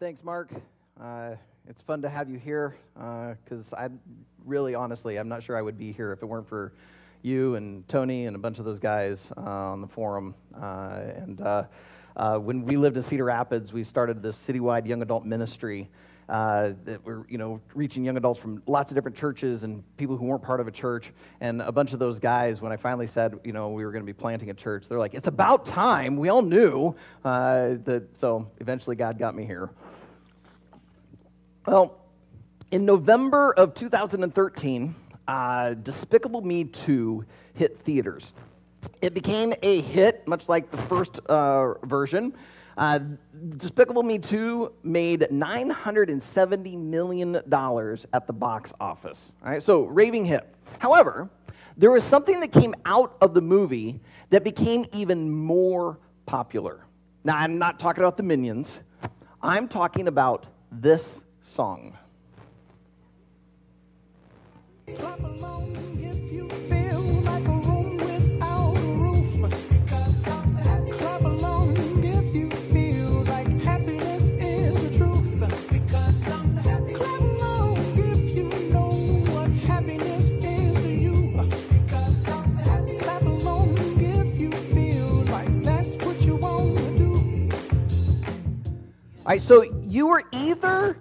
Thanks, Mark. Uh, it's fun to have you here because I really, honestly, I'm not sure I would be here if it weren't for you and Tony and a bunch of those guys uh, on the forum. Uh, and uh, uh, when we lived in Cedar Rapids, we started this citywide young adult ministry uh, that were, you know, reaching young adults from lots of different churches and people who weren't part of a church. And a bunch of those guys, when I finally said, you know, we were going to be planting a church, they're like, it's about time. We all knew uh, that. So eventually, God got me here. Well, in November of 2013, uh, Despicable Me 2 hit theaters. It became a hit, much like the first uh, version. Uh, Despicable Me 2 made $970 million at the box office. All right, so raving hit. However, there was something that came out of the movie that became even more popular. Now, I'm not talking about the minions, I'm talking about this song. Clap along if you feel like a room without a roof. Clap along if you feel like happiness is the truth. Clap along if you know what happiness is to you. Clap along if you feel like that's what you want to do. All right, so you were either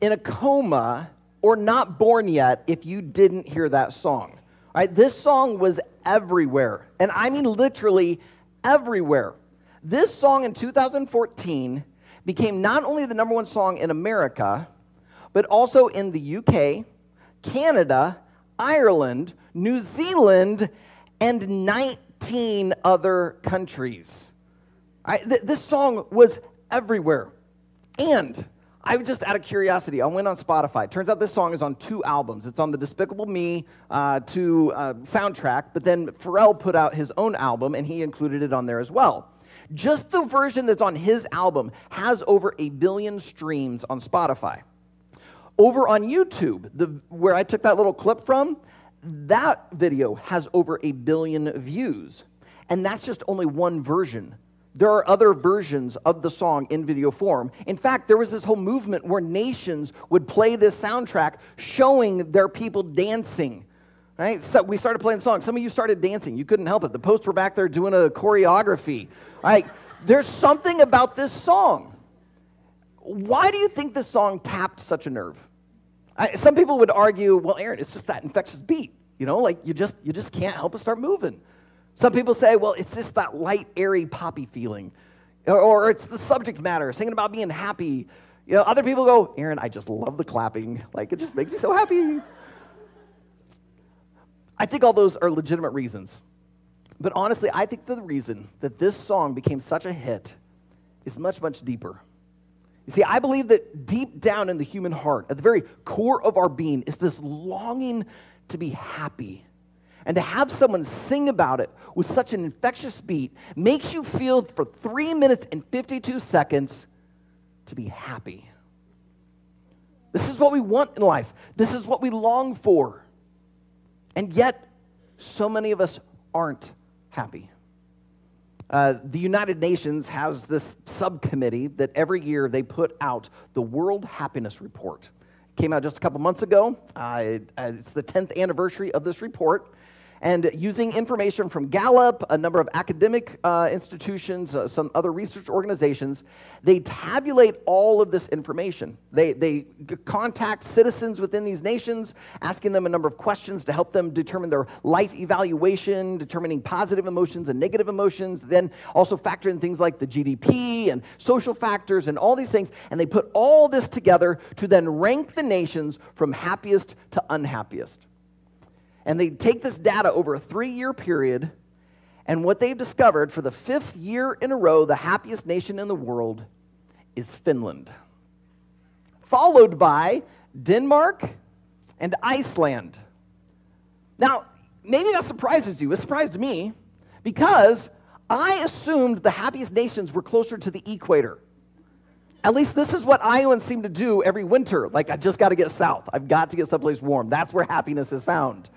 in a coma or not born yet if you didn't hear that song. All right, this song was everywhere, and I mean literally everywhere. This song in 2014 became not only the number one song in America, but also in the UK, Canada, Ireland, New Zealand, and 19 other countries. th- this song was everywhere. And I was just out of curiosity. I went on Spotify. Turns out this song is on two albums. It's on the Despicable Me uh, 2 uh, soundtrack, but then Pharrell put out his own album and he included it on there as well. Just the version that's on his album has over a billion streams on Spotify. Over on YouTube, the, where I took that little clip from, that video has over a billion views. And that's just only one version there are other versions of the song in video form. In fact, there was this whole movement where nations would play this soundtrack showing their people dancing. Right? So we started playing songs. Some of you started dancing. You couldn't help it. The posts were back there doing a choreography. Right? There's something about this song. Why do you think this song tapped such a nerve? I, some people would argue, well, Aaron, it's just that infectious beat. You know, like you just you just can't help but start moving. Some people say, well, it's just that light, airy, poppy feeling. Or, or it's the subject matter, singing about being happy. You know, other people go, Aaron, I just love the clapping. Like, it just makes me so happy. I think all those are legitimate reasons. But honestly, I think the reason that this song became such a hit is much, much deeper. You see, I believe that deep down in the human heart, at the very core of our being, is this longing to be happy and to have someone sing about it with such an infectious beat makes you feel for three minutes and 52 seconds to be happy. This is what we want in life, this is what we long for. And yet, so many of us aren't happy. Uh, the United Nations has this subcommittee that every year they put out the World Happiness Report. It came out just a couple months ago. Uh, it, uh, it's the 10th anniversary of this report. And using information from Gallup, a number of academic uh, institutions, uh, some other research organizations, they tabulate all of this information. They, they contact citizens within these nations, asking them a number of questions to help them determine their life evaluation, determining positive emotions and negative emotions, then also factor in things like the GDP and social factors and all these things. And they put all this together to then rank the nations from happiest to unhappiest. And they take this data over a three year period, and what they've discovered for the fifth year in a row, the happiest nation in the world is Finland, followed by Denmark and Iceland. Now, maybe that surprises you. It surprised me because I assumed the happiest nations were closer to the equator. At least this is what Iowans seem to do every winter. Like, I just got to get south. I've got to get someplace warm. That's where happiness is found.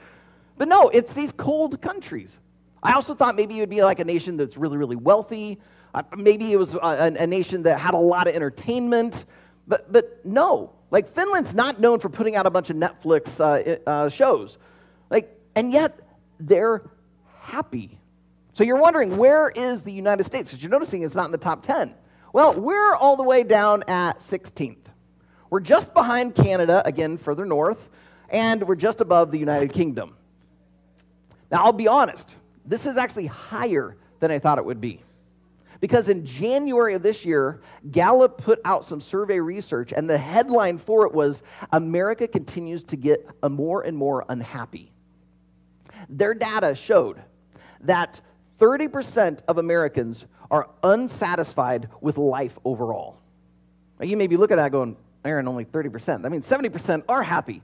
But no, it's these cold countries. I also thought maybe it would be like a nation that's really, really wealthy. Uh, maybe it was a, a, nation that had a lot of entertainment. But, but no, like Finland's not known for putting out a bunch of Netflix uh, uh, shows. Like, and yet they're happy. So you're wondering, where is the United States? Because you're noticing it's not in the top 10. Well, we're all the way down at 16th. We're just behind Canada, again, further north, and we're just above the United Kingdom. Now, I'll be honest, this is actually higher than I thought it would be. Because in January of this year, Gallup put out some survey research, and the headline for it was America continues to get more and more unhappy. Their data showed that 30% of Americans are unsatisfied with life overall. Now, you may be looking at that going, Aaron, only 30%. That means 70% are happy.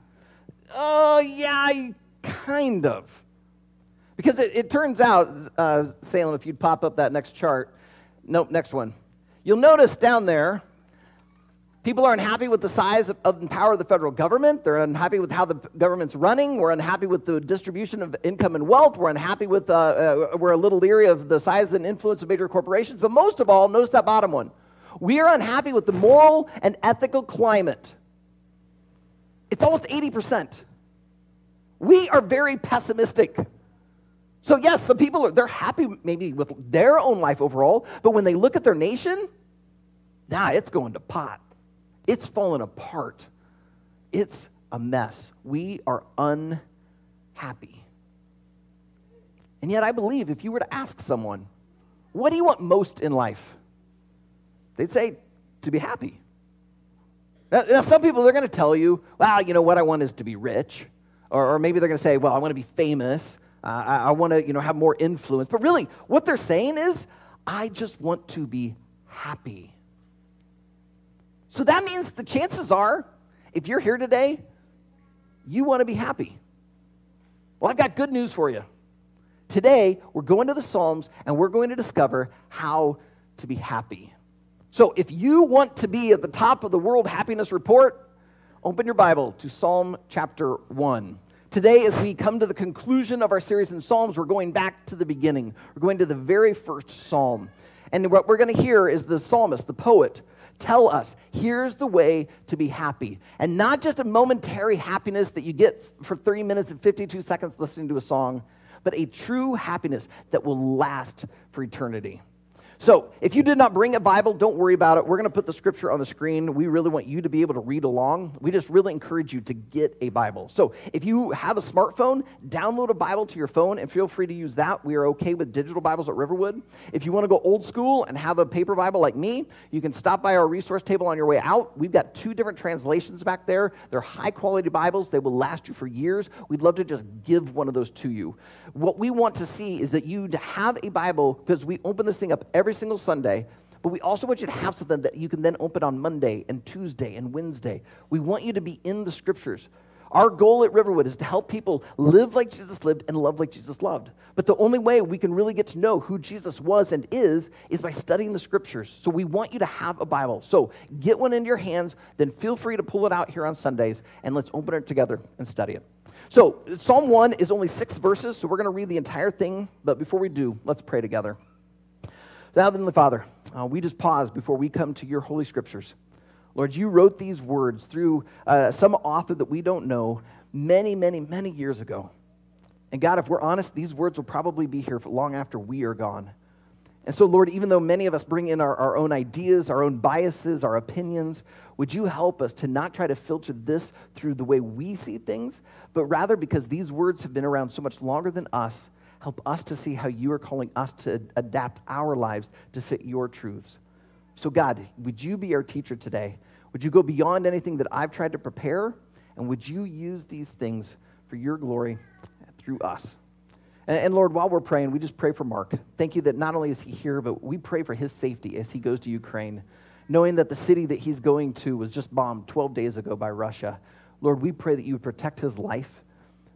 Oh, yeah, kind of. Because it, it turns out, uh, Salem, if you'd pop up that next chart, nope, next one. You'll notice down there, people are unhappy with the size of, and power of the federal government. They're unhappy with how the government's running. We're unhappy with the distribution of income and wealth. We're unhappy with, uh, uh, we're a little leery of the size and influence of major corporations. But most of all, notice that bottom one. We are unhappy with the moral and ethical climate. It's almost 80%. We are very pessimistic. So, yes, some people are they're happy maybe with their own life overall, but when they look at their nation, nah, it's going to pot. It's falling apart. It's a mess. We are unhappy. And yet, I believe if you were to ask someone, what do you want most in life? They'd say, to be happy. Now, now some people, they're going to tell you, well, you know, what I want is to be rich. Or, or maybe they're going to say, well, I want to be famous. Uh, I, I want to, you know, have more influence. But really, what they're saying is, I just want to be happy. So that means the chances are, if you're here today, you want to be happy. Well, I've got good news for you. Today, we're going to the Psalms and we're going to discover how to be happy. So, if you want to be at the top of the World Happiness Report, open your Bible to Psalm chapter 1. Today, as we come to the conclusion of our series in Psalms, we're going back to the beginning. We're going to the very first psalm. And what we're going to hear is the psalmist, the poet, tell us here's the way to be happy. And not just a momentary happiness that you get for 30 minutes and 52 seconds listening to a song, but a true happiness that will last for eternity. So, if you did not bring a Bible, don't worry about it. We're going to put the scripture on the screen. We really want you to be able to read along. We just really encourage you to get a Bible. So, if you have a smartphone, download a Bible to your phone and feel free to use that. We are okay with digital Bibles at Riverwood. If you want to go old school and have a paper Bible like me, you can stop by our resource table on your way out. We've got two different translations back there. They're high quality Bibles, they will last you for years. We'd love to just give one of those to you. What we want to see is that you have a Bible because we open this thing up every single Sunday, but we also want you to have something that you can then open on Monday and Tuesday and Wednesday. We want you to be in the scriptures. Our goal at Riverwood is to help people live like Jesus lived and love like Jesus loved. But the only way we can really get to know who Jesus was and is is by studying the scriptures. So we want you to have a Bible. So get one into your hands, then feel free to pull it out here on Sundays, and let's open it together and study it. So, Psalm 1 is only six verses, so we're going to read the entire thing. But before we do, let's pray together. Now, Heavenly Father, uh, we just pause before we come to your holy scriptures. Lord, you wrote these words through uh, some author that we don't know many, many, many years ago. And God, if we're honest, these words will probably be here long after we are gone. And so, Lord, even though many of us bring in our, our own ideas, our own biases, our opinions, would you help us to not try to filter this through the way we see things, but rather because these words have been around so much longer than us, help us to see how you are calling us to adapt our lives to fit your truths. So, God, would you be our teacher today? Would you go beyond anything that I've tried to prepare? And would you use these things for your glory through us? And, Lord, while we're praying, we just pray for Mark. Thank you that not only is he here, but we pray for his safety as he goes to Ukraine, knowing that the city that he's going to was just bombed 12 days ago by Russia. Lord, we pray that you would protect his life,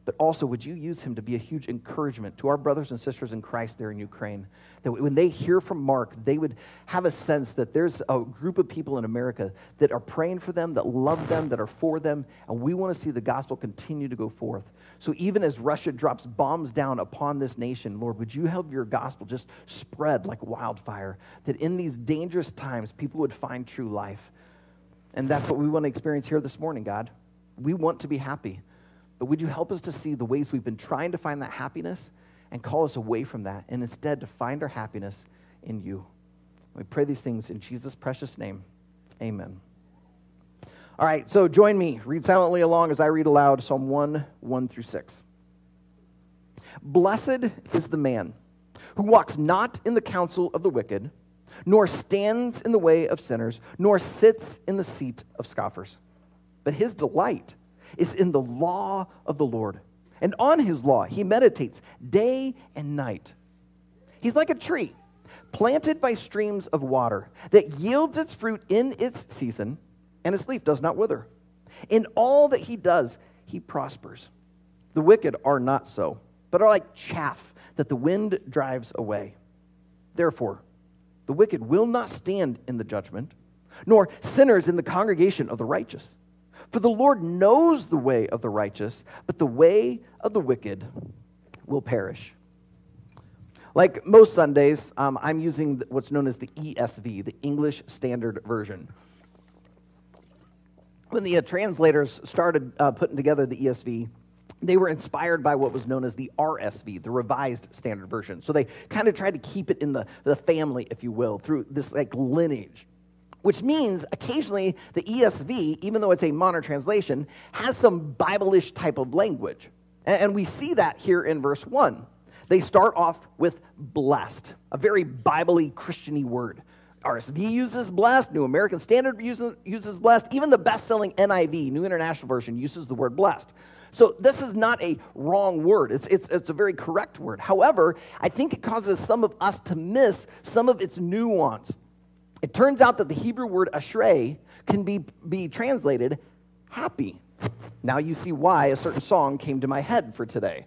but also would you use him to be a huge encouragement to our brothers and sisters in Christ there in Ukraine? That when they hear from Mark, they would have a sense that there's a group of people in America that are praying for them, that love them, that are for them, and we want to see the gospel continue to go forth. So even as Russia drops bombs down upon this nation, Lord, would you help your gospel just spread like wildfire, that in these dangerous times, people would find true life. And that's what we want to experience here this morning, God. We want to be happy. But would you help us to see the ways we've been trying to find that happiness and call us away from that and instead to find our happiness in you? We pray these things in Jesus' precious name. Amen. All right, so join me. Read silently along as I read aloud Psalm 1 1 through 6. Blessed is the man who walks not in the counsel of the wicked, nor stands in the way of sinners, nor sits in the seat of scoffers. But his delight is in the law of the Lord. And on his law he meditates day and night. He's like a tree planted by streams of water that yields its fruit in its season, and its leaf does not wither. In all that he does, he prospers. The wicked are not so, but are like chaff that the wind drives away. Therefore, the wicked will not stand in the judgment, nor sinners in the congregation of the righteous. For the Lord knows the way of the righteous, but the way of the wicked will perish. Like most Sundays, um, I'm using what's known as the ESV, the English Standard Version. When the uh, translators started uh, putting together the ESV, they were inspired by what was known as the RSV, the Revised Standard Version. So they kind of tried to keep it in the, the family, if you will, through this like lineage which means occasionally the ESV, even though it's a modern translation, has some Bible-ish type of language. And we see that here in verse 1. They start off with blessed, a very Bible-y, Christian-y word. RSV uses blessed, New American Standard uses, uses blessed, even the best-selling NIV, New International Version, uses the word blessed. So this is not a wrong word. It's, it's, it's a very correct word. However, I think it causes some of us to miss some of its nuance. It turns out that the Hebrew word ashrei can be, be translated happy. Now you see why a certain song came to my head for today.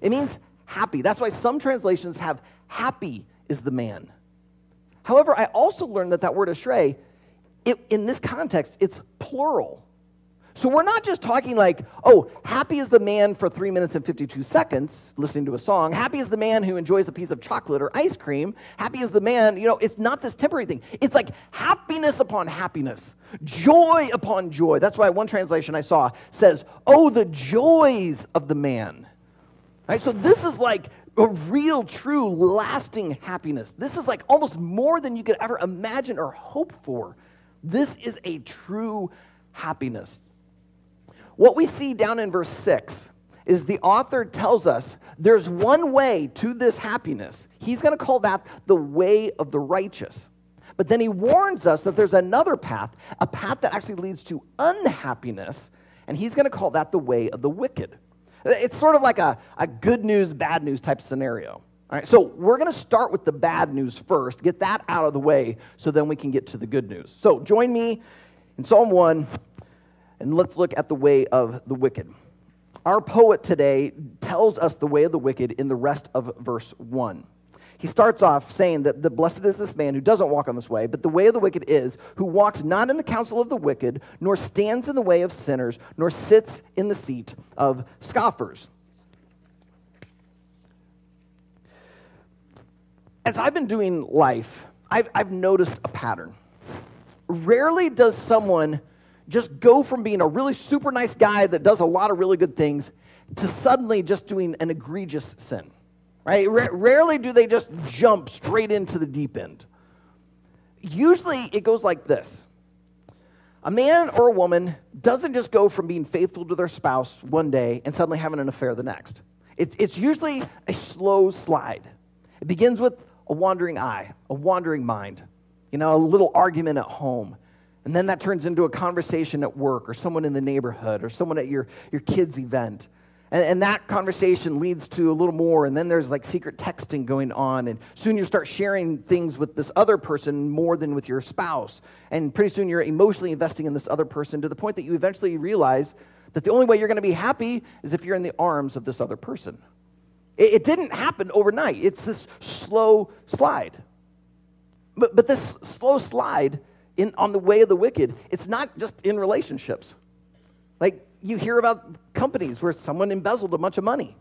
It means happy. That's why some translations have happy is the man. However, I also learned that that word ashrei, it, in this context, it's plural. So we're not just talking like, oh, happy is the man for three minutes and 52 seconds listening to a song. Happy is the man who enjoys a piece of chocolate or ice cream. Happy is the man, you know, it's not this temporary thing. It's like happiness upon happiness, joy upon joy. That's why one translation I saw says, oh, the joys of the man. Right? So this is like a real, true, lasting happiness. This is like almost more than you could ever imagine or hope for. This is a true happiness. What we see down in verse 6 is the author tells us there's one way to this happiness. He's going to call that the way of the righteous. But then he warns us that there's another path, a path that actually leads to unhappiness, and he's going to call that the way of the wicked. It's sort of like a, a good news, bad news type scenario. All right, so we're going to start with the bad news first, get that out of the way, so then we can get to the good news. So join me in Psalm 1, and let's look at the way of the wicked. Our poet today tells us the way of the wicked in the rest of verse 1. He starts off saying that the blessed is this man who doesn't walk on this way, but the way of the wicked is who walks not in the counsel of the wicked, nor stands in the way of sinners, nor sits in the seat of scoffers. As I've been doing life, I've, I've noticed a pattern. Rarely does someone just go from being a really super nice guy that does a lot of really good things to suddenly just doing an egregious sin. Right? R- rarely do they just jump straight into the deep end. Usually it goes like this. A man or a woman doesn't just go from being faithful to their spouse one day and suddenly having an affair the next. It's, it's usually a slow slide. It begins with a wandering eye, a wandering mind, you know, a little argument at home. And then that turns into a conversation at work or someone in the neighborhood or someone at your, your kid's event. And, and, that conversation leads to a little more, and then there's like secret texting going on, and soon you start sharing things with this other person more than with your spouse. And pretty soon you're emotionally investing in this other person to the point that you eventually realize that the only way you're going to be happy is if you're in the arms of this other person. It, it didn't happen overnight, it's this slow slide. But, but this slow slide in, on the way of the wicked, it's not just in relationships. Like you hear about companies where someone embezzled a bunch of money.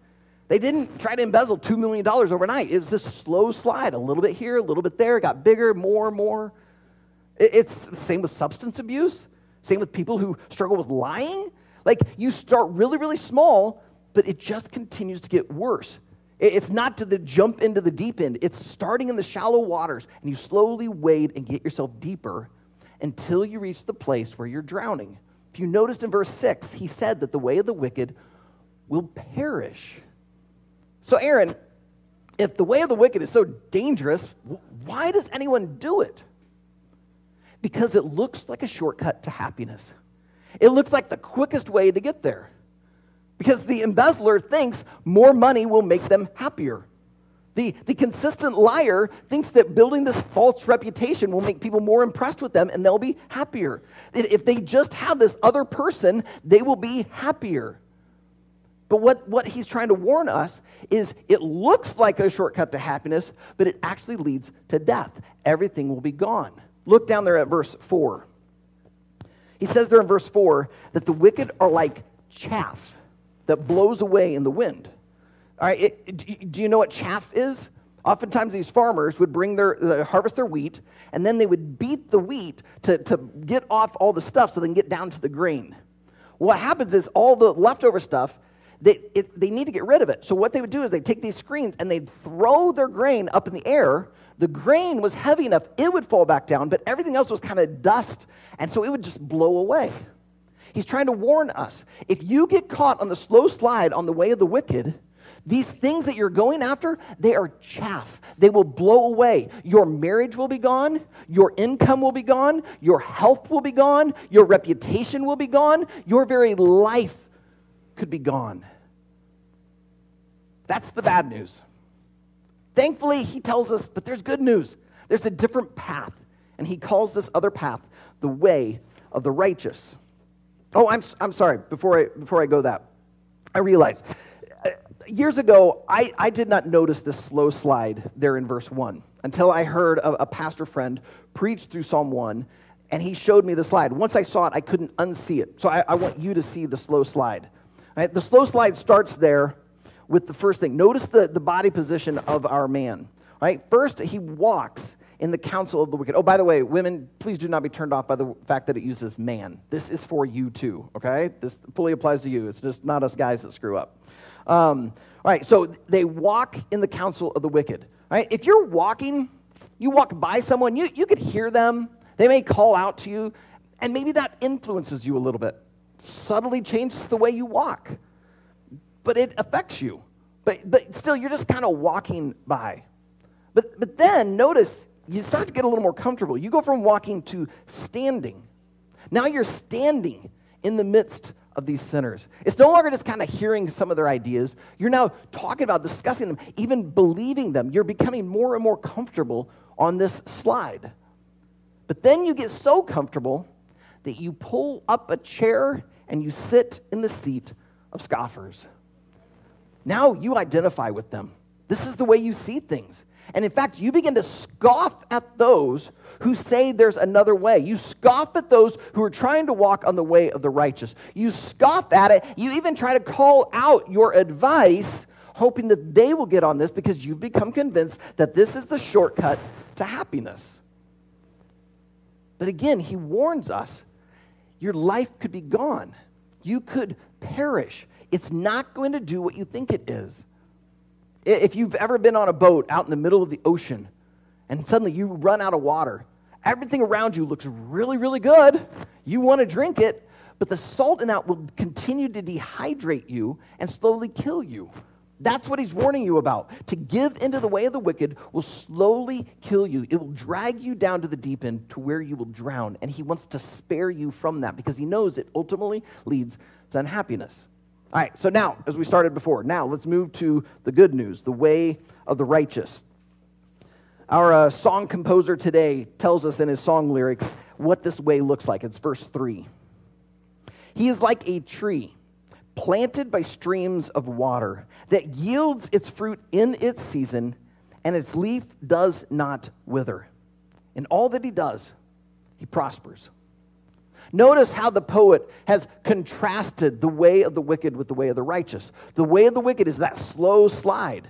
They didn't try to embezzle $2 million overnight. It was this slow slide, a little bit here, a little bit there, got bigger, more, more. It's the same with substance abuse, Same with people who struggle with lying. Like you start really, really small, but it just continues to get worse. It's not to the jump into the deep end. It's starting in the shallow waters, and you slowly wade and get yourself deeper until you reach the place where you're drowning. If you noticed in verse 6, he said that the way of the wicked will perish. So, Aaron, if the way of the wicked is so dangerous, why does anyone do it? Because it looks like a shortcut to happiness. It looks like the quickest way to get there. Because the embezzler thinks more money will make them happier. The, the consistent liar thinks that building this false reputation will make people more impressed with them and they'll be happier. If they just have this other person, they will be happier. But what, what he's trying to warn us is it looks like a shortcut to happiness, but it actually leads to death. Everything will be gone. Look down there at verse 4. He says there in verse 4 that the wicked are like chaff that blows away in the wind. All right, it, it- do you- know what chaff is? Oftentimes, these farmers would bring their, their harvest their wheat, and then they would beat the wheat to, to get off all the stuff so they can get down to the grain. What happens is all the leftover stuff, they, it, they need to get rid of it. So what they would do is they'd take these screens and they'd throw their grain up in the air. The grain was heavy enough, it would fall back down, but everything else was kind of dust, and so it would just blow away. He's trying to warn us. If you get caught on the slow slide on the way of the wicked, these things that you're going after, they are chaff. They will blow away. Your marriage will be gone. Your income will be gone. Your health will be gone. Your reputation will be gone. Your very life could be gone. That's the bad news. Thankfully, he tells us, but there's good news. There's a different path. And he calls this other path the way of the righteous. Oh, I'm, I'm sorry. Before I, before I go that, I realized uh, years ago, I, I did not notice this slow slide there in verse 1 until I heard a, a pastor friend preach through Psalm 1, and he showed me the slide. Once I saw it, I couldn't unsee it. So I, I want you to see the slow slide. Right, the slow slide starts there with the first thing. Notice the, the body position of our man. Right, first, he walks in the counsel of the wicked. Oh, by the way, women, please do not be turned off by the fact that it uses man. This is for you too, okay? This fully applies to you. It's just not us guys that screw up. Um, all right, so they walk in the counsel of the wicked. Right, if you're walking, you walk by someone, you, you could hear them. They may call out to you, and maybe that influences you a little bit. Subtly changes the way you walk, but it affects you. But, but still, you're just kind of walking by. But, but then notice you start to get a little more comfortable. You go from walking to standing. Now you're standing in the midst of these sinners. It's no longer just kind of hearing some of their ideas. You're now talking about, discussing them, even believing them. You're becoming more and more comfortable on this slide. But then you get so comfortable that you pull up a chair and you sit in the seat of scoffers. Now you identify with them. This is the way you see things. And in fact, you begin to scoff at those who say there's another way. You scoff at those who are trying to walk on the way of the righteous. You scoff at it. You even try to call out your advice, hoping that they will get on this because you've become convinced that this is the shortcut to happiness. But again, he warns us your life could be gone. You could perish. It's not going to do what you think it is. If you've ever been on a boat out in the middle of the ocean and suddenly you run out of water, everything around you looks really, really good. You want to drink it, but the salt in that will continue to dehydrate you and slowly kill you. That's what he's warning you about. To give into the way of the wicked will slowly kill you. It will drag you down to the deep end to where you will drown. And he wants to spare you from that because he knows it ultimately leads to unhappiness. All right, so now, as we started before, now let's move to the good news the way of the righteous. Our uh, song composer today tells us in his song lyrics what this way looks like. It's verse 3. He is like a tree planted by streams of water that yields its fruit in its season, and its leaf does not wither. In all that he does, he prospers. Notice how the poet has contrasted the way of the wicked with the way of the righteous. The way of the wicked is that slow slide.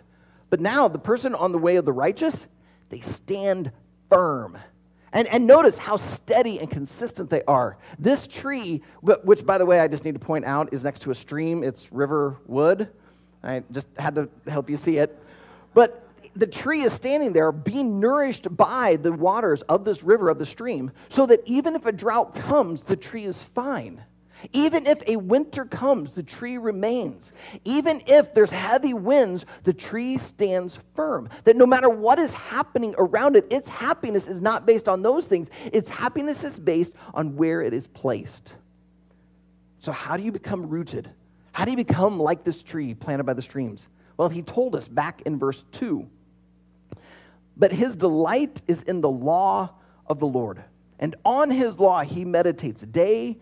But now, the person on the way of the righteous, they stand firm. And, and notice how steady and consistent they are. This tree, which, by the way, I just need to point out, is next to a stream. It's River Wood. I just had to help you see it. But the tree is standing there being nourished by the waters of this river, of the stream, so that even if a drought comes, the tree is fine. Even if a winter comes, the tree remains. Even if there's heavy winds, the tree stands firm. That no matter what is happening around it, its happiness is not based on those things. Its happiness is based on where it is placed. So, how do you become rooted? How do you become like this tree planted by the streams? Well, he told us back in verse 2. But his delight is in the law of the Lord. And on his law he meditates day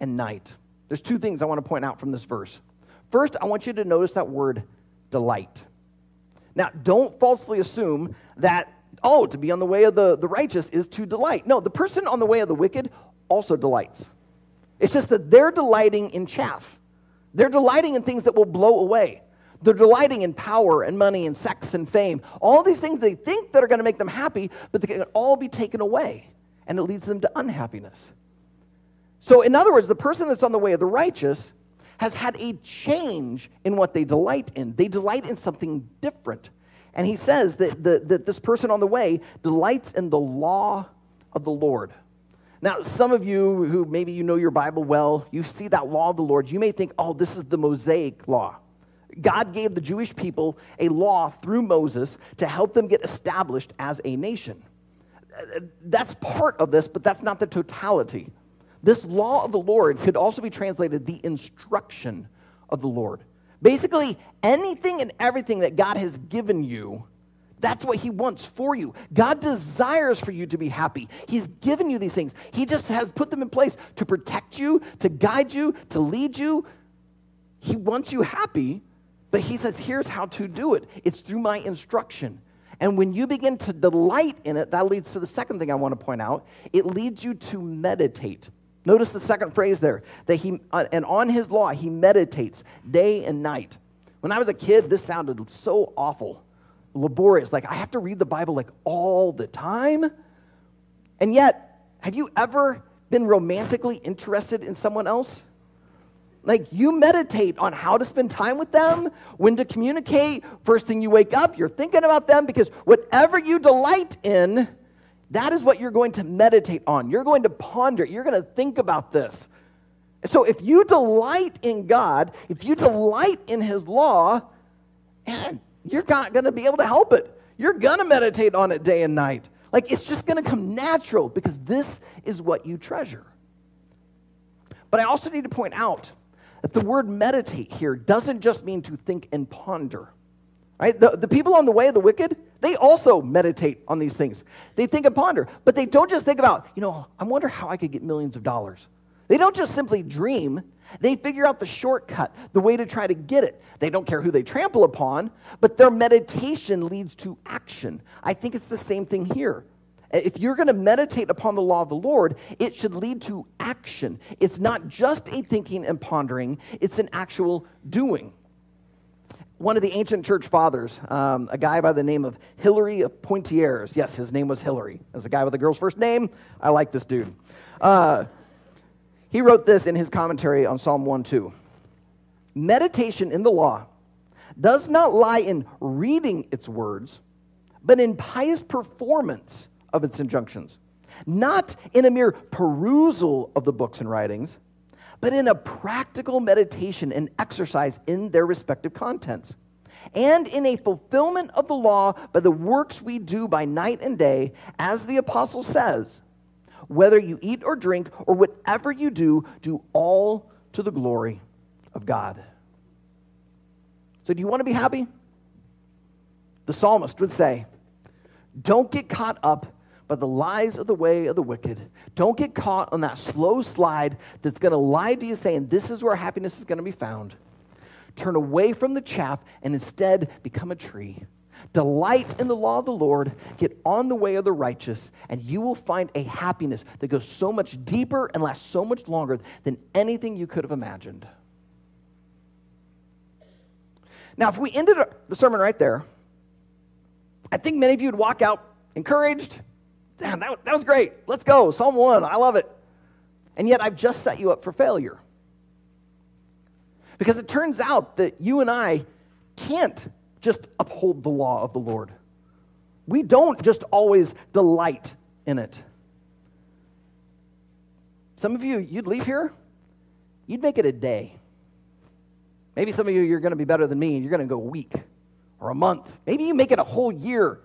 and night. There's two things I want to point out from this verse. First, I want you to notice that word delight. Now, don't falsely assume that, oh, to be on the way of the, the righteous is to delight. No, the person on the way of the wicked also delights. It's just that they're delighting in chaff. They're delighting in things that will blow away. They're delighting in power and money and sex and fame. All these things they think that are going to make them happy, but they can all be taken away. And it leads them to unhappiness. So, in other words, the person that's on the way of the righteous has had a change in what they delight in. They delight in something different. And he says that, the, that this person on the way delights in the law of the Lord. Now, some of you who maybe you know your Bible well, you see that law of the Lord, you may think, oh, this is the Mosaic law. God gave the Jewish people a law through Moses to help them get established as a nation. That's part of this, but that's not the totality. This law of the Lord could also be translated the instruction of the Lord. Basically, anything and everything that God has given you, that's what He wants for you. God desires for you to be happy. He's given you these things. He just has put them in place to protect you, to guide you, to lead you. He wants you happy, but He says, here's how to do it it's through my instruction. And when you begin to delight in it, that leads to the second thing I want to point out. It leads you to meditate. Notice the second phrase there that he, uh, and on his law, he meditates day and night. When I was a kid, this sounded so awful, laborious. Like I have to read the Bible like all the time. And yet, have you ever been romantically interested in someone else? Like you meditate on how to spend time with them, when to communicate. First thing you wake up, you're thinking about them because whatever you delight in, that is what you're going to meditate on. You're going to ponder. You're going to think about this. So if you delight in God, if you delight in His law, man, you're not going to be able to help it. You're going to meditate on it day and night. Like it's just going to come natural because this is what you treasure. But I also need to point out that the word meditate here doesn't just mean to think and ponder. Right? The, the people on the way of the wicked, they also meditate on these things. They think and ponder, but they don't just think about, you know, I wonder how I could get millions of dollars. They don't just simply dream, they figure out the shortcut, the way to try to get it. They don't care who they trample upon, but their meditation leads to action. I think it's the same thing here. If you're going to meditate upon the law of the Lord, it should lead to action. It's not just a thinking and pondering, it's an actual doing one of the ancient church fathers, um, a guy by the name of Hilary of Poitiers. Yes, his name was Hilary. As a guy with a girl's first name, I like this dude. Uh, he wrote this in his commentary on Psalm 1 2. Meditation in the law does not lie in reading its words, but in pious performance of its injunctions, not in a mere perusal of the books and writings but in a practical meditation and exercise in their respective contents, and in a fulfillment of the law by the works we do by night and day, as the apostle says, whether you eat or drink or whatever you do, do all to the glory of God. So, do you want to be happy? The psalmist would say, Don't get caught up by the lies of the way of the wicked. Don't get caught on that slow slide that's going to lie to you saying, This is where happiness is going to be found. Turn away from the chaff and instead become a tree. Delight in the law of the Lord, get on the way of the righteous, and you will find a happiness that goes so much deeper and lasts so much longer than anything you could have imagined. Now, if we ended the sermon right there, I think many of you would walk out encouraged, damn, that, that was great. Let's go. Psalm 1. I love it. And yet I've just set you up for failure. Because it turns out that you and I can't just uphold the law of the Lord. We don't just always delight in it. Some of you, you'd leave here, you'd make it a day. Maybe some of you, you're going to be better than me, and you're going to go a week or a month. Maybe you make it a whole year.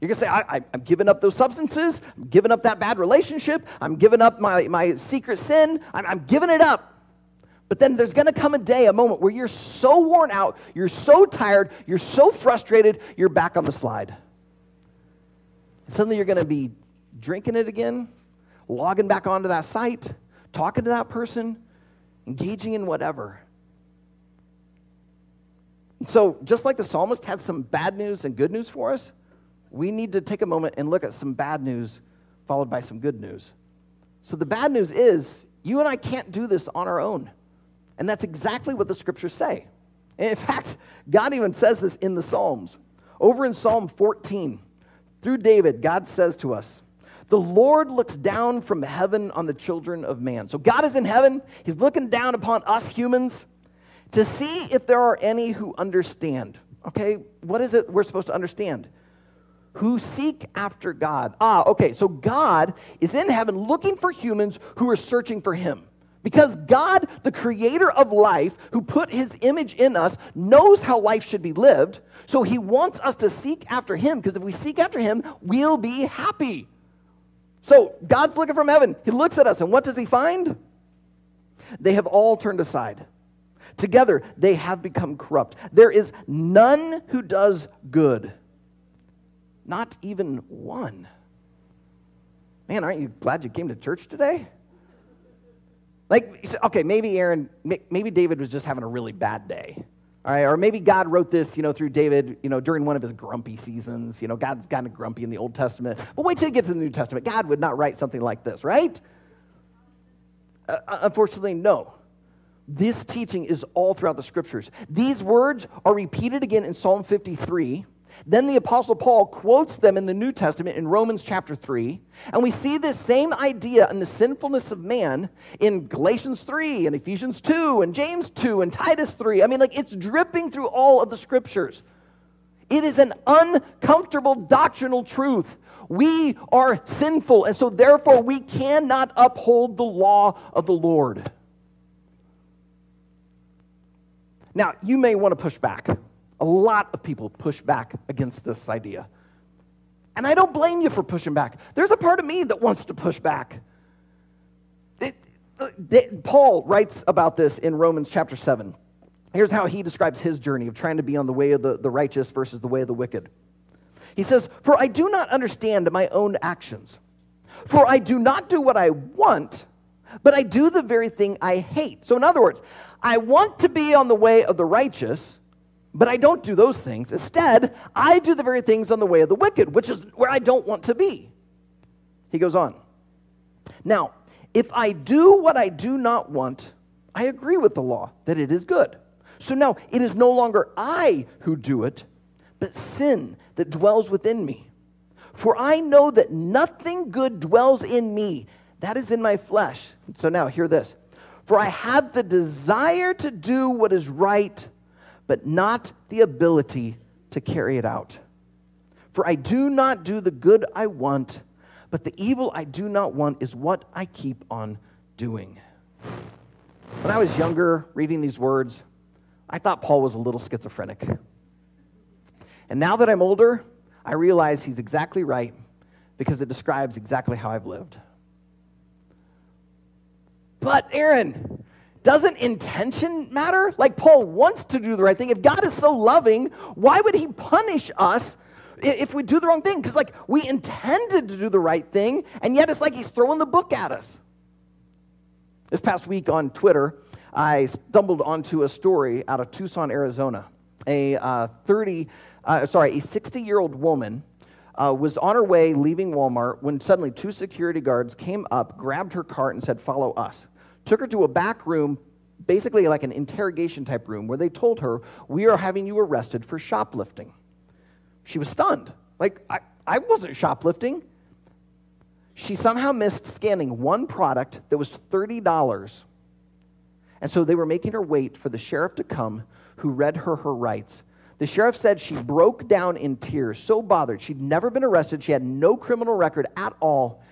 You're to say, I, am giving up those substances. I'm giving up that bad relationship. I'm giving up my, my secret sin. I'm, I'm giving it up. But then there's going to come a day, a moment where you're so worn out, you're so tired, you're so frustrated, you're back on the slide. And suddenly you're going to be drinking it again, logging back onto that site, talking to that person, engaging in whatever. So, just like the psalmist had some bad news and good news for us, we need to take a moment and look at some bad news followed by some good news. So, the bad news is you and I can't do this on our own. And that's exactly what the scriptures say. And in fact, God even says this in the Psalms. Over in Psalm 14, through David, God says to us, The Lord looks down from heaven on the children of man. So God is in heaven, He's looking down upon us humans to see if there are any who understand. Okay, what is it we're supposed to understand? Who seek after God. Ah, okay, so God is in heaven looking for humans who are searching for Him. Because God, the creator of life, who put his image in us, knows how life should be lived. So he wants us to seek after him, because if we seek after him, we'll be happy. So God's looking from heaven. He looks at us, and what does he find? They have all turned aside. Together, they have become corrupt. There is none who does good, not even one. Man, aren't you glad you came to church today? Like, okay, maybe Aaron, maybe David was just having a really bad day. All right, or maybe God wrote this, you know, through David, you know, during one of his grumpy seasons. You know, God's kind of grumpy in the Old Testament. But wait till you get to the New Testament. God would not write something like this, right? Uh, uh unfortunately, no. This teaching is all throughout the scriptures. These words are repeated again in Psalm 53. Then the Apostle Paul quotes them in the New Testament in Romans chapter 3. And we see this same idea in the sinfulness of man in Galatians 3 and Ephesians 2 and James 2 and Titus 3. I mean, like it's dripping through all of the scriptures. It is an uncomfortable doctrinal truth. We are sinful, and so therefore we cannot uphold the law of the Lord. Now, you may want to push back. A lot of people push back against this idea. And I don't blame you for pushing back. There's a part of me that wants to push back. It, it, Paul writes about this in Romans chapter 7. Here's how he describes his journey of trying to be on the way of the, the righteous versus the way of the wicked. He says, For I do not understand my own actions. For I do not do what I want, but I do the very thing I hate. So, in other words, I want to be on the way of the righteous, but I don't do those things. Instead, I do the very things on the way of the wicked, which is where I don't want to be. He goes on. Now, if I do what I do not want, I agree with the law that it is good. So now it is no longer I who do it, but sin that dwells within me. For I know that nothing good dwells in me, that is in my flesh. So now, hear this. For I have the desire to do what is right, but not the ability to carry it out. For I do not do the good I want, but the evil I do not want is what I keep on doing. When I was younger, reading these words, I thought Paul was a little schizophrenic. And now that I'm older, I realize he's exactly right because it describes exactly how I've lived. But, Aaron, doesn't intention matter? Like Paul wants to do the right thing. If God is so loving, why would he punish us if we do the wrong thing? Because, like, we intended to do the right thing, and yet it's like he's throwing the book at us. This past week on Twitter, I stumbled onto a story out of Tucson, Arizona. A uh, 30, uh, sorry, a 60 year old woman uh, was on her way leaving Walmart when suddenly two security guards came up, grabbed her cart, and said, Follow us. Took her to a back room, basically like an interrogation type room, where they told her, We are having you arrested for shoplifting. She was stunned. Like, I, I wasn't shoplifting. she somehow missed scanning one product that was $30. And so they were making her wait for the sheriff to come who read her her rights. The sheriff said she broke down in tears, so bothered. She'd never been arrested, she had no criminal record at all.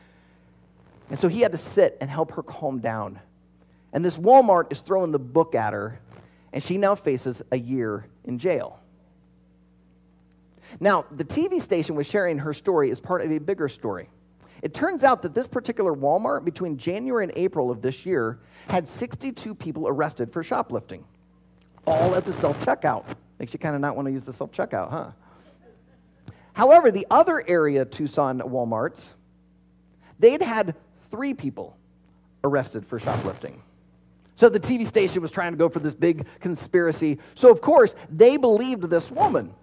And so he had to sit and help her calm down. And this Walmart is throwing the book at her, and she now faces a year in jail. Now, the TV station was sharing her story as part of a bigger story. It turns out that this particular Walmart, between January and April of this year, had 62 people arrested for shoplifting, all at the self checkout. Makes you kind of not want to use the self checkout, huh? However, the other area Tucson Walmarts, they'd had three people arrested for shoplifting. So the TV station was trying to go for this big conspiracy. So, of course, they believed this woman.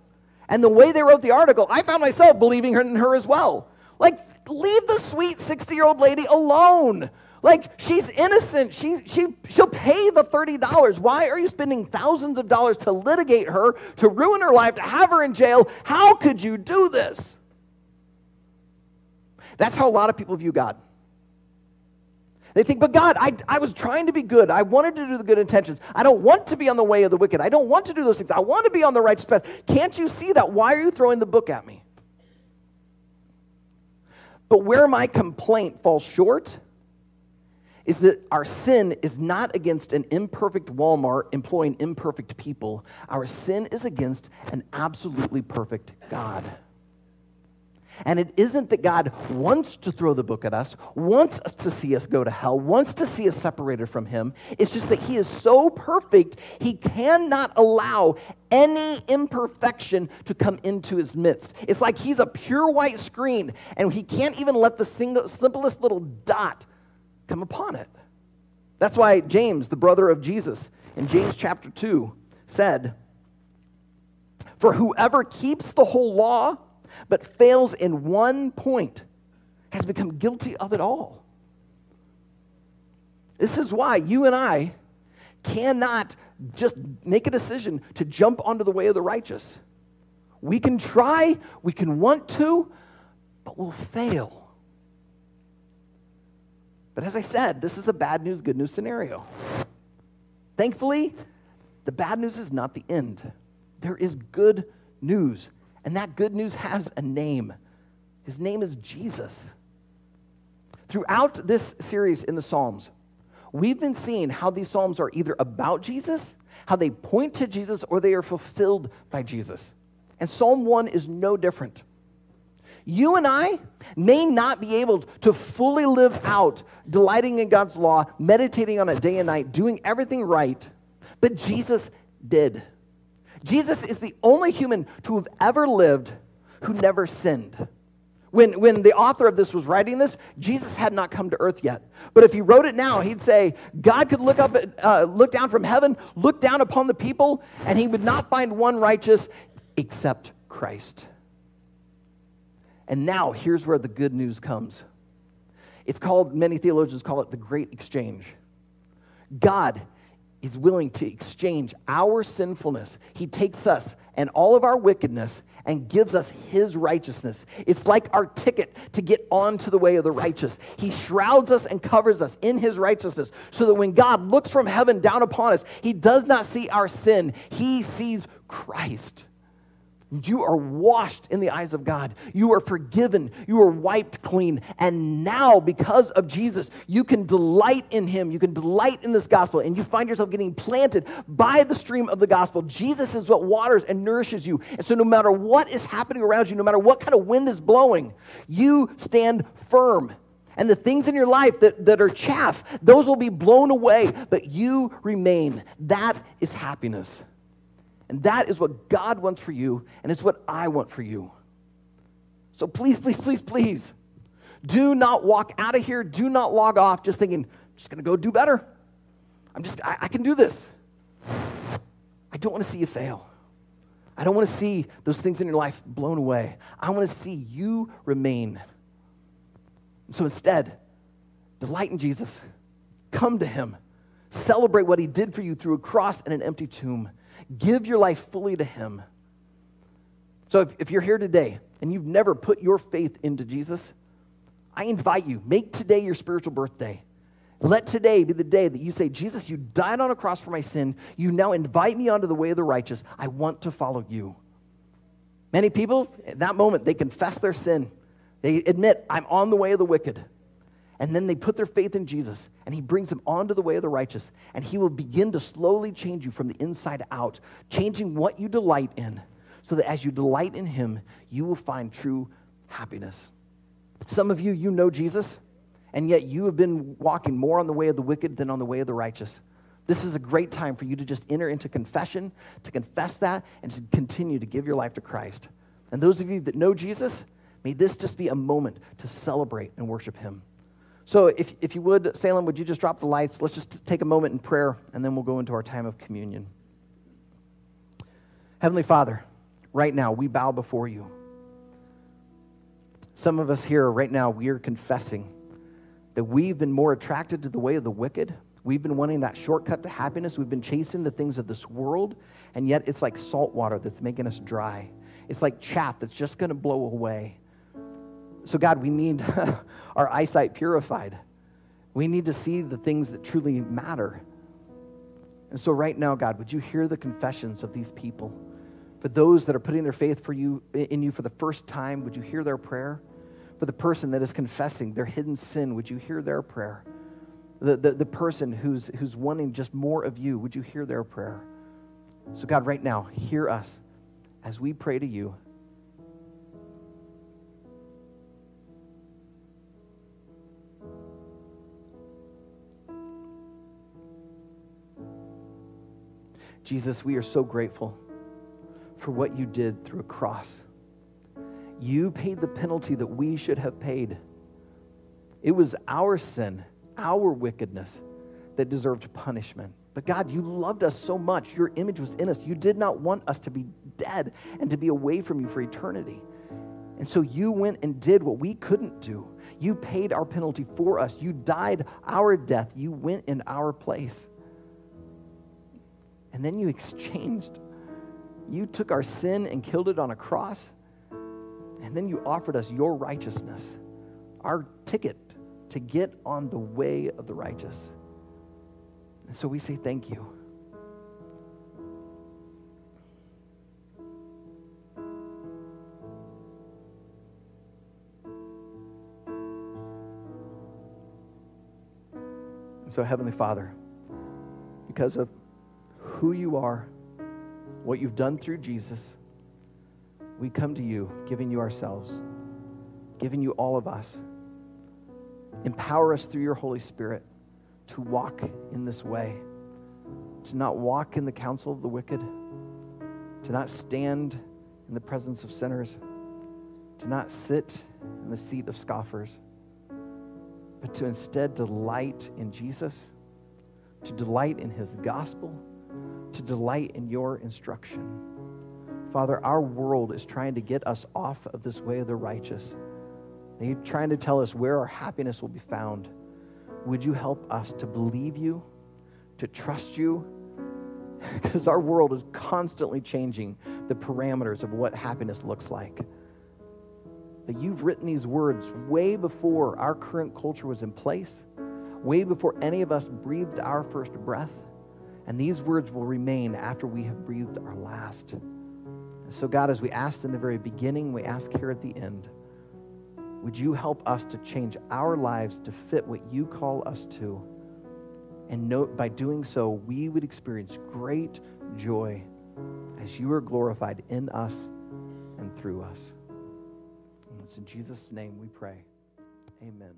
And the way they wrote the article, I found myself believing her in her as well. Like, leave the sweet 60 year old lady alone. Like, she's innocent. She, she, she'll pay the $30. Why are you spending thousands of dollars to litigate her, to ruin her life, to have her in jail? How could you do this? That's how a lot of people view God. They think, but God, I, I was trying to be good. I wanted to do the good intentions. I don't want to be on the way of the wicked. I don't want to do those things. I want to be on the righteous path. Can't you see that? Why are you throwing the book at me? But where my complaint falls short is that our sin is not against an imperfect Walmart employing imperfect people. Our sin is against an absolutely perfect God. And it isn't that God wants to throw the book at us, wants us to see us go to hell, wants to see us separated from Him. It's just that He is so perfect, He cannot allow any imperfection to come into His midst. It's like He's a pure white screen, and He can't even let the single, simplest little dot come upon it. That's why James, the brother of Jesus, in James chapter 2, said, For whoever keeps the whole law, but fails in one point has become guilty of it all. This is why you and I cannot just make a decision to jump onto the way of the righteous. We can try, we can want to, but we'll fail. But as I said, this is a bad news, good news scenario. Thankfully, the bad news is not the end. There is good news. And that good news has a name. His name is Jesus. Throughout this series in the Psalms, we've been seeing how these Psalms are either about Jesus, how they point to Jesus, or they are fulfilled by Jesus. And Psalm 1 is no different. You and I may not be able to fully live out delighting in God's law, meditating on it day and night, doing everything right, but Jesus did. Jesus is the only human to have ever lived who never sinned. When, when the author of this was writing this, Jesus had not come to earth yet. But if he wrote it now, he'd say, God could look, up, uh, look down from heaven, look down upon the people, and he would not find one righteous except Christ. And now, here's where the good news comes. It's called, many theologians call it the great exchange. God is willing to exchange our sinfulness. He takes us and all of our wickedness and gives us his righteousness. It's like our ticket to get onto the way of the righteous. He shrouds us and covers us in his righteousness so that when God looks from heaven down upon us, he does not see our sin, he sees Christ. You are washed in the eyes of God. You are forgiven. You are wiped clean. And now, because of Jesus, you can delight in Him. You can delight in this gospel. And you find yourself getting planted by the stream of the gospel. Jesus is what waters and nourishes you. And so, no matter what is happening around you, no matter what kind of wind is blowing, you stand firm. And the things in your life that, that are chaff, those will be blown away, but you remain. That is happiness. And that is what God wants for you, and it's what I want for you. So please, please, please, please, do not walk out of here. Do not log off just thinking, I'm just going to go do better. I'm just, I, I can do this. I don't want to see you fail. I don't want to see those things in your life blown away. I want to see you remain. So instead, delight in Jesus. Come to him. Celebrate what he did for you through a cross and an empty tomb. Give your life fully to Him. So if, if you're here today and you've never put your faith into Jesus, I invite you, make today your spiritual birthday. Let today be the day that you say, Jesus, you died on a cross for my sin. You now invite me onto the way of the righteous. I want to follow you. Many people, at that moment, they confess their sin. They admit, I'm on the way of the wicked. And then they put their faith in Jesus, and He brings them onto the way of the righteous. And He will begin to slowly change you from the inside out, changing what you delight in, so that as you delight in Him, you will find true happiness. Some of you, you know Jesus and yet you have been walking more on the way of the wicked than on the way of the righteous. This is a great time for you to just enter into confession, to confess that, and to continue to give your life to Christ. And those of you that know Jesus, may this just be a moment to celebrate and worship Him. So, if, if you would, Salem, would you just drop the lights? Let's just take a moment in prayer, and then we'll go into our time of communion. Heavenly Father, right now, we bow before you. Some of us here, right now, we are confessing that we've been more attracted to the way of the wicked. We've been wanting that shortcut to happiness. We've been chasing the things of this world, and yet it's like salt water that's making us dry. It's like chaff that's just going to blow away. So, God, we need our eyesight purified. We need to see the things that truly matter. And so, right now, God, would you hear the confessions of these people? For those that are putting their faith for you, in you for the first time, would you hear their prayer? for the person that is confessing their hidden sin, would you hear their prayer? The, the, the person who's, who's wanting just more of you, would you hear their prayer? So, God, right now, hear us as we pray to you. Jesus, we are so grateful for what you did through a cross. You paid the penalty that we should have paid. It was our sin, our wickedness that deserved punishment. But God, you loved us so much. Your image was in us. You did not want us to be dead and to be away from you for eternity. And so you went and did what we couldn't do. You paid our penalty for us. You died our death. You went in our place. And then you exchanged. You took our sin and killed it on a cross. And then you offered us your righteousness, our ticket to get on the way of the righteous. And so we say thank you. so, Heavenly Father, because of who you are, what you've done through Jesus, we come to you, giving you ourselves, giving you all of us. Empower us through your Holy Spirit to walk in this way, to not walk in the counsel of the wicked, to not stand in the presence of sinners, to not sit in the seat of scoffers, but to instead delight in Jesus, to delight in his gospel, to delight in your instruction. Father, our world is trying to get us off of this way of the righteous. They're trying to tell us where our happiness will be found. Would you help us to believe you, to trust you? Because our world is constantly changing the parameters of what happiness looks like. But you've written these words way before our current culture was in place, way before any of us breathed our first breath. And these words will remain after we have breathed our last. So, God, as we asked in the very beginning, we ask here at the end, would you help us to change our lives to fit what you call us to? And note, by doing so, we would experience great joy as you are glorified in us and through us. And it's in Jesus' name we pray. Amen.